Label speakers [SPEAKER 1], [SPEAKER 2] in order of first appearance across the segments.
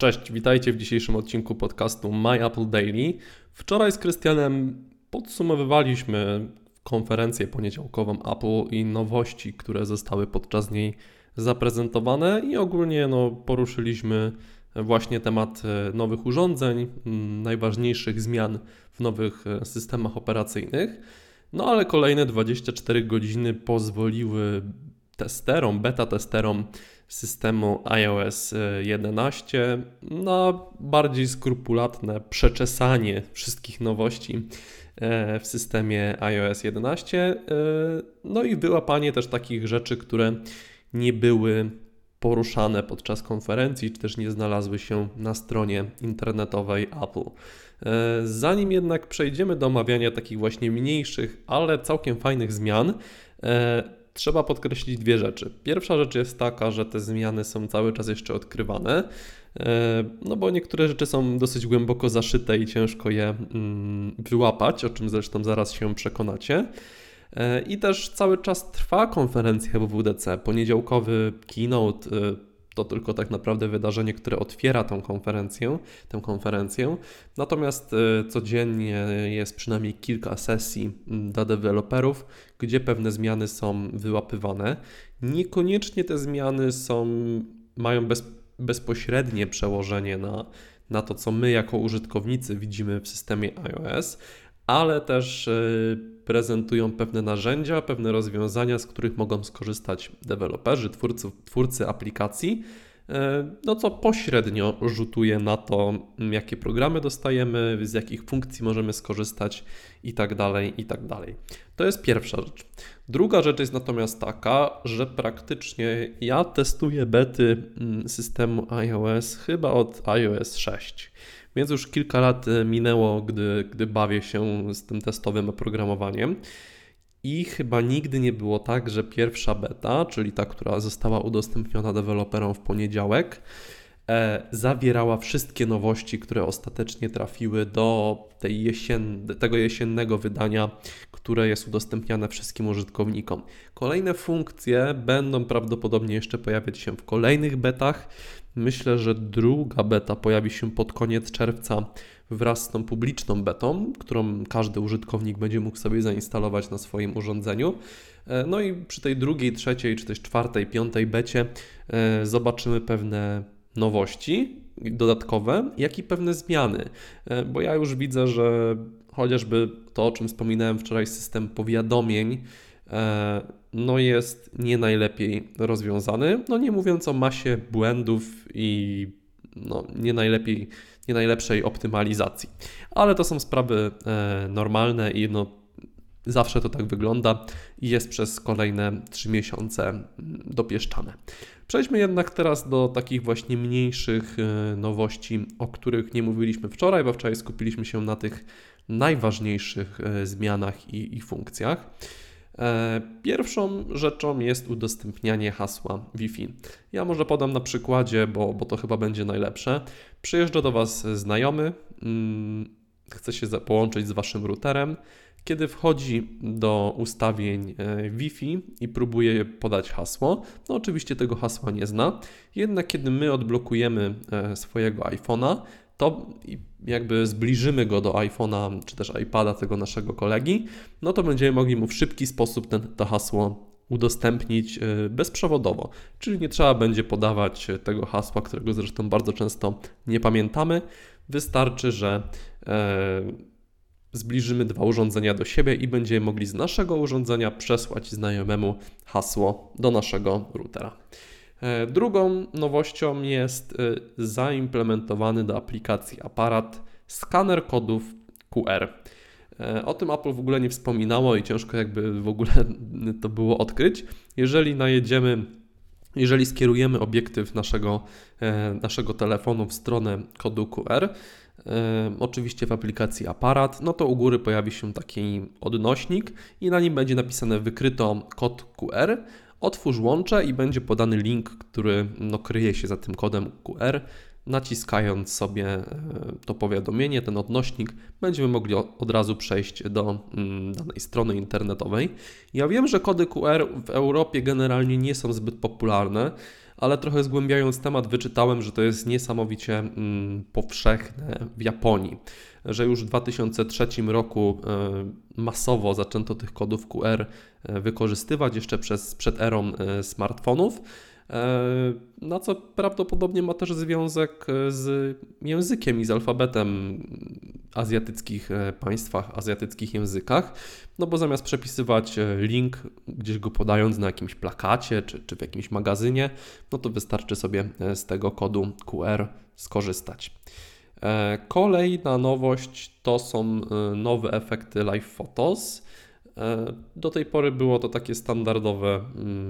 [SPEAKER 1] Cześć, witajcie w dzisiejszym odcinku podcastu My Apple Daily. Wczoraj z Krystianem podsumowywaliśmy konferencję poniedziałkową Apple i nowości, które zostały podczas niej zaprezentowane i ogólnie no, poruszyliśmy właśnie temat e, nowych urządzeń, najważniejszych zmian w nowych e, systemach operacyjnych. No ale kolejne 24 godziny pozwoliły testerom, beta testerom systemu iOS 11 na bardziej skrupulatne przeczesanie wszystkich nowości e, w systemie iOS 11, no i wyłapanie też takich rzeczy, które nie były poruszane podczas konferencji, czy też nie znalazły się na stronie internetowej Apple. E, zanim jednak przejdziemy do omawiania takich właśnie mniejszych, ale całkiem fajnych zmian, e, trzeba podkreślić dwie rzeczy. Pierwsza rzecz jest taka, że te zmiany są cały czas jeszcze odkrywane, e, no bo niektóre rzeczy są dosyć głęboko zaszyte i ciężko je mm, wyłapać, o czym zresztą zaraz się przekonacie. E, I też cały czas trwa konferencja WWDC. Poniedziałkowy keynote e, to tylko tak naprawdę wydarzenie, które otwiera tą konferencję, tę konferencję. Natomiast e, codziennie jest przynajmniej kilka sesji dla deweloperów, gdzie pewne zmiany są wyłapywane. Niekoniecznie te zmiany są, mają bez, bezpośrednie przełożenie na, na to, co my jako użytkownicy widzimy w systemie iOS, ale też e, prezentują pewne narzędzia, pewne rozwiązania, z których mogą skorzystać deweloperzy, twórcy, twórcy aplikacji, e, no co pośrednio rzutuje na to, jakie programy dostajemy, z jakich funkcji możemy skorzystać i tak dalej, i tak dalej. To jest pierwsza rzecz. Druga rzecz jest natomiast taka, że praktycznie ja testuję bety systemu iOS chyba od iOS 6. Więc już kilka lat e, minęło, gdy, gdy bawię się z tym testowym oprogramowaniem. I chyba nigdy nie było tak, że pierwsza beta, czyli ta, która została udostępniona deweloperom w poniedziałek, e, zawierała wszystkie nowości, które ostatecznie trafiły do tej jesien, tego jesiennego wydania, które jest udostępniane wszystkim użytkownikom. Kolejne funkcje będą prawdopodobnie jeszcze pojawiać się w kolejnych betach. Myślę, że druga beta pojawi się pod koniec czerwca wraz z tą publiczną betą, którą każdy użytkownik będzie mógł sobie zainstalować na swoim urządzeniu. E, no i przy tej drugiej, trzeciej, czy też czwartej, piątej becie e, zobaczymy pewne nowości dodatkowe, jak i pewne zmiany, e, bo ja już widzę, że chociażby to, o czym wspominałem wczoraj, system powiadomień, no jest nie najlepiej rozwiązany. No nie mówiąc o masie błędów i no, nie, najlepiej, nie najlepszej optymalizacji. Ale to są sprawy e, normalne i no, zawsze to tak wygląda i jest przez kolejne 3 miesiące mm, dopieszczane. Przejdźmy jednak teraz do takich właśnie mniejszych e, nowości, o których nie mówiliśmy wczoraj, bo wczoraj skupiliśmy się na tych najważniejszych zmianach i, i funkcjach. E, pierwszą rzeczą jest udostępnianie hasła Wi-Fi. Ja może podam na przykładzie, bo, bo to chyba będzie najlepsze. Przyjeżdża do Was znajomy, hmm, chce się połączyć z Waszym routerem. Kiedy wchodzi do ustawień e, Wi-Fi i próbuje podać hasło, no oczywiście tego hasła nie zna. Jednak kiedy my odblokujemy e, swojego iPhone'a, to jakby zbliżymy go do iPhone'a czy też iPada tego naszego kolegi, no to będziemy mogli mu w szybki sposób ten, to hasło udostępnić e, bezprzewodowo. Czyli nie trzeba będzie podawać tego hasła, którego zresztą bardzo często nie pamiętamy. Wystarczy, że e, zbliżymy dwa urządzenia do siebie i będziemy mogli z naszego urządzenia przesłać znajomemu hasło do naszego routera. E, drugą nowością jest e, zaimplementowany do aplikacji aparat skaner kodów QR. E, o tym Apple w ogóle nie wspominało i ciężko jakby w ogóle to było odkryć. Jeżeli najedziemy, jeżeli skierujemy obiektyw naszego, naszego telefonu w stronę kodu QR, oczywiście w aplikacji aparat, no to u góry pojawi się taki odnośnik i na nim będzie napisane wykryto kod QR, Otwórz łącze i będzie podany link, który no, kryje się za tym kodem QR. Naciskając sobie e, to powiadomienie, ten odnośnik, będziemy mogli od razu przejść do mm, danej strony internetowej. Ja wiem, że kody QR w Europie generalnie nie są zbyt popularne, ale trochę zgłębiając temat wyczytałem, że to jest niesamowicie mm, powszechne w Japonii, że już w 2003 roku e, masowo zaczęto tych kodów QR e, wykorzystywać jeszcze przez, przed erą e, smartfonów. Na co prawdopodobnie ma też związek e, z językiem i z alfabetem azjatyckich e, państwach, azjatyckich językach, no bo zamiast przepisywać link, gdzieś go podając na jakimś plakacie czy, czy w jakimś magazynie, no to wystarczy sobie z tego kodu QR skorzystać. Kolejna nowość to są nowe efekty Live Photos. Do tej pory było to takie standardowe, mm,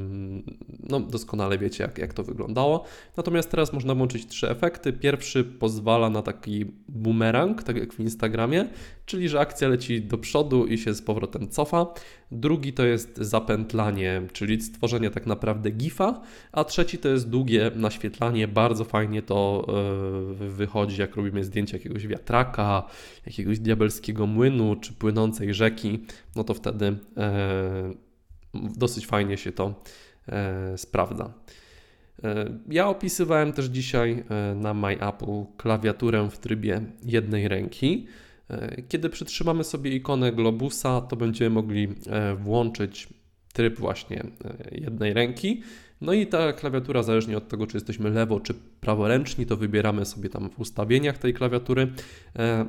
[SPEAKER 1] no doskonale wiecie jak, jak to wyglądało. Natomiast teraz można włączyć trzy efekty. Pierwszy pozwala na taki boomerang, tak jak w Instagramie, czyli że akcja leci do przodu i się z powrotem cofa. Drugi to jest zapętlanie, czyli stworzenie tak naprawdę gifa, a trzeci to jest długie naświetlanie. Bardzo fajnie to e, wychodzi, jak robimy zdjęcie jakiegoś wiatraka, jakiegoś diabelskiego młynu czy płynącej rzeki, no to wtedy e, dosyć fajnie się to sprawdza. Ja opisywałem też dzisiaj na MyApple klawiaturę w trybie jednej ręki. E, kiedy przytrzymamy sobie ikonę globusa, to będziemy mogli e, włączyć tryb właśnie e, jednej ręki. No i ta klawiatura, zależnie od tego, czy jesteśmy lewo czy praworęczni, to wybieramy sobie tam w ustawieniach tej klawiatury,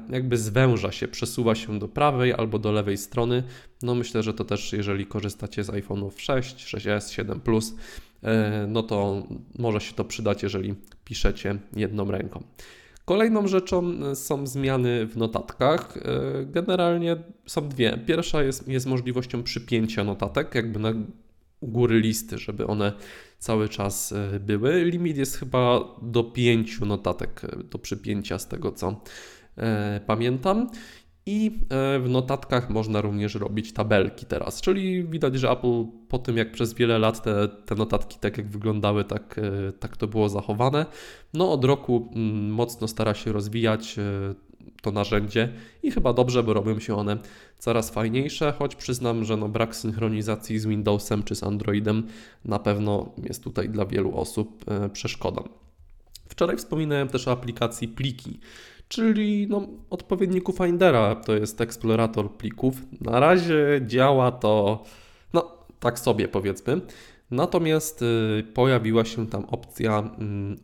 [SPEAKER 1] jakby zwęża się, przesuwa się do prawej albo do lewej strony. No myślę, że to też, jeżeli korzystacie z iPhone'ów 6, 6s, 7 Plus, no to może się to przydać, jeżeli piszecie jedną ręką. Kolejną rzeczą e, są zmiany w notatkach. E, generalnie są dwie. Pierwsza jest, jest możliwością przypięcia notatek, jakby na góry listy, żeby one cały czas e, były. Limit jest chyba do pięciu notatek do przypięcia, z tego co pamiętam. I e, w notatkach można również robić tabelki teraz, czyli widać, że Apple po tym jak przez wiele lat te, te notatki tak jak wyglądały, tak, e, tak to było zachowane. No od roku mm, mocno stara się rozwijać e, to narzędzie i chyba dobrze, bo robią się one coraz fajniejsze, choć przyznam, że no brak synchronizacji z Windowsem czy z Androidem na pewno jest tutaj dla wielu osób przeszkodą. Wczoraj wspominałem też o aplikacji Pliki czyli no, odpowiedniku Findera, to jest eksplorator plików. Na razie działa to no, tak sobie powiedzmy. Natomiast y, pojawiła się tam opcja y,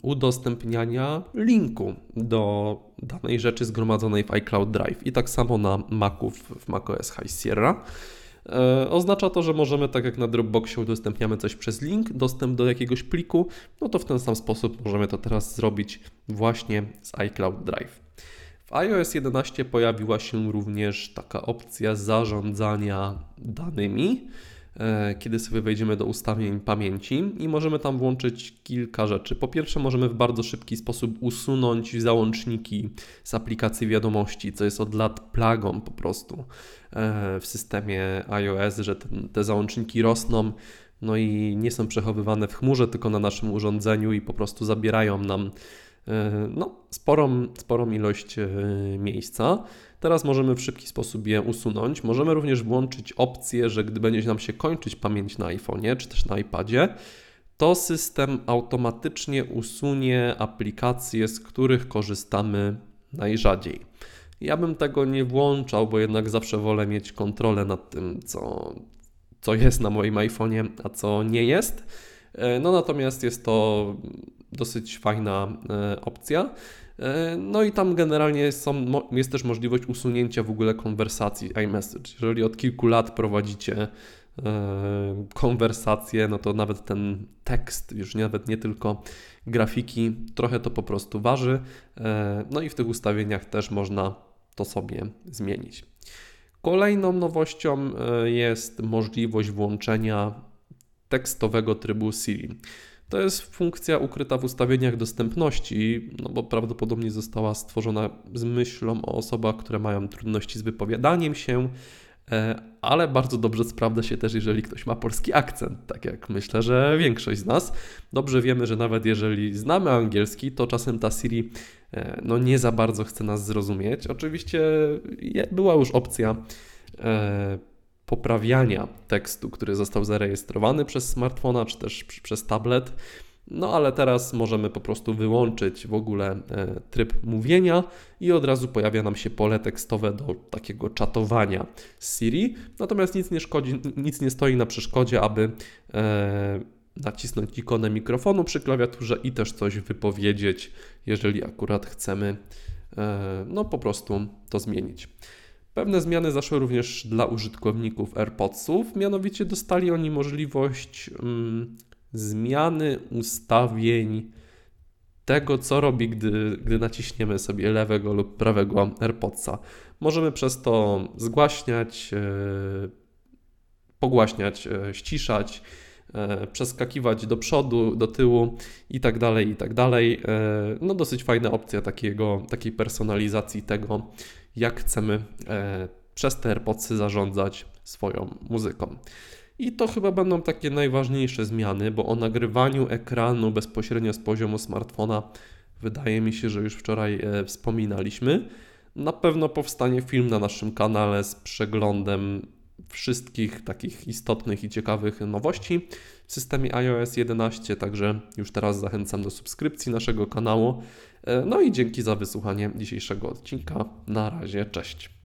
[SPEAKER 1] udostępniania linku do danej rzeczy zgromadzonej w iCloud Drive i tak samo na Maców w macOS High Sierra. E, oznacza to, że możemy, tak jak na Dropboxie udostępniamy coś przez link, dostęp do jakiegoś pliku, no to w ten sam sposób możemy to teraz zrobić właśnie z iCloud Drive. W iOS 11 pojawiła się również taka opcja zarządzania danymi, kiedy sobie wejdziemy do ustawień pamięci i możemy tam włączyć kilka rzeczy. Po pierwsze, możemy w bardzo szybki sposób usunąć załączniki z aplikacji wiadomości, co jest od lat plagą po prostu e, w systemie iOS, że te załączniki rosną. No i nie są przechowywane w chmurze, tylko na naszym urządzeniu i po prostu zabierają nam E, no, sporą, sporą ilość e, miejsca. Teraz możemy w szybki sposób je usunąć. Możemy również włączyć opcję, że gdy będzie nam się kończyć pamięć na iPhone'ie czy też na iPadzie, to system automatycznie usunie aplikacje, z których korzystamy najrzadziej. Ja bym tego nie włączał, bo jednak zawsze wolę mieć kontrolę nad tym, co, co jest na moim iPhone'ie, a co nie jest. E, no natomiast jest to dosyć fajna e, opcja. E, no i tam generalnie są, jest też możliwość usunięcia w ogóle konwersacji iMessage. Jeżeli od kilku lat prowadzicie konwersację, no to nawet ten tekst, już nawet nie tylko grafiki, trochę to po prostu waży. No i w tych ustawieniach też można to sobie zmienić. Kolejną nowością jest możliwość włączenia tekstowego trybu Siri. To jest funkcja ukryta w ustawieniach dostępności, no bo prawdopodobnie została stworzona z myślą o osobach, które mają trudności z wypowiadaniem się, e, ale bardzo dobrze sprawdza się też, jeżeli ktoś ma polski akcent, tak jak myślę, że większość z nas. Dobrze wiemy, że nawet jeżeli znamy angielski, to czasem ta Siri e, no, nie za bardzo chce nas zrozumieć. Oczywiście była już opcja e, poprawiania tekstu, który został zarejestrowany przez smartfona czy też przez tablet. No ale teraz możemy po prostu wyłączyć w ogóle e, tryb mówienia i od razu pojawia nam się pole tekstowe do takiego czatowania z Siri. Natomiast nic nie szkodzi, nic nie stoi na przeszkodzie, aby e, nacisnąć ikonę mikrofonu przy klawiaturze i też coś wypowiedzieć, jeżeli akurat chcemy e, no po prostu to zmienić. Pewne zmiany zaszły również dla użytkowników AirPodsów, mianowicie dostali oni możliwość mm, zmiany ustawień tego, co robi, gdy, gdy naciśniemy sobie lewego lub prawego AirPodsa. Możemy przez to zgłaśniać, e, pogłaśniać, e, ściszać, przeskakiwać do przodu, do tyłu i tak dalej, i tak dalej. No dosyć fajna opcja takiego, takiej personalizacji tego, jak chcemy przez te AirPodsy zarządzać swoją muzyką. I to chyba będą takie najważniejsze zmiany, bo o nagrywaniu ekranu bezpośrednio z poziomu smartfona wydaje mi się, że już wczoraj e, wspominaliśmy. Na pewno powstanie film na naszym kanale z przeglądem wszystkich takich istotnych i ciekawych nowości w systemie iOS 11, także już teraz zachęcam do subskrypcji naszego kanału. E, no i dzięki za wysłuchanie dzisiejszego odcinka. Na razie, cześć.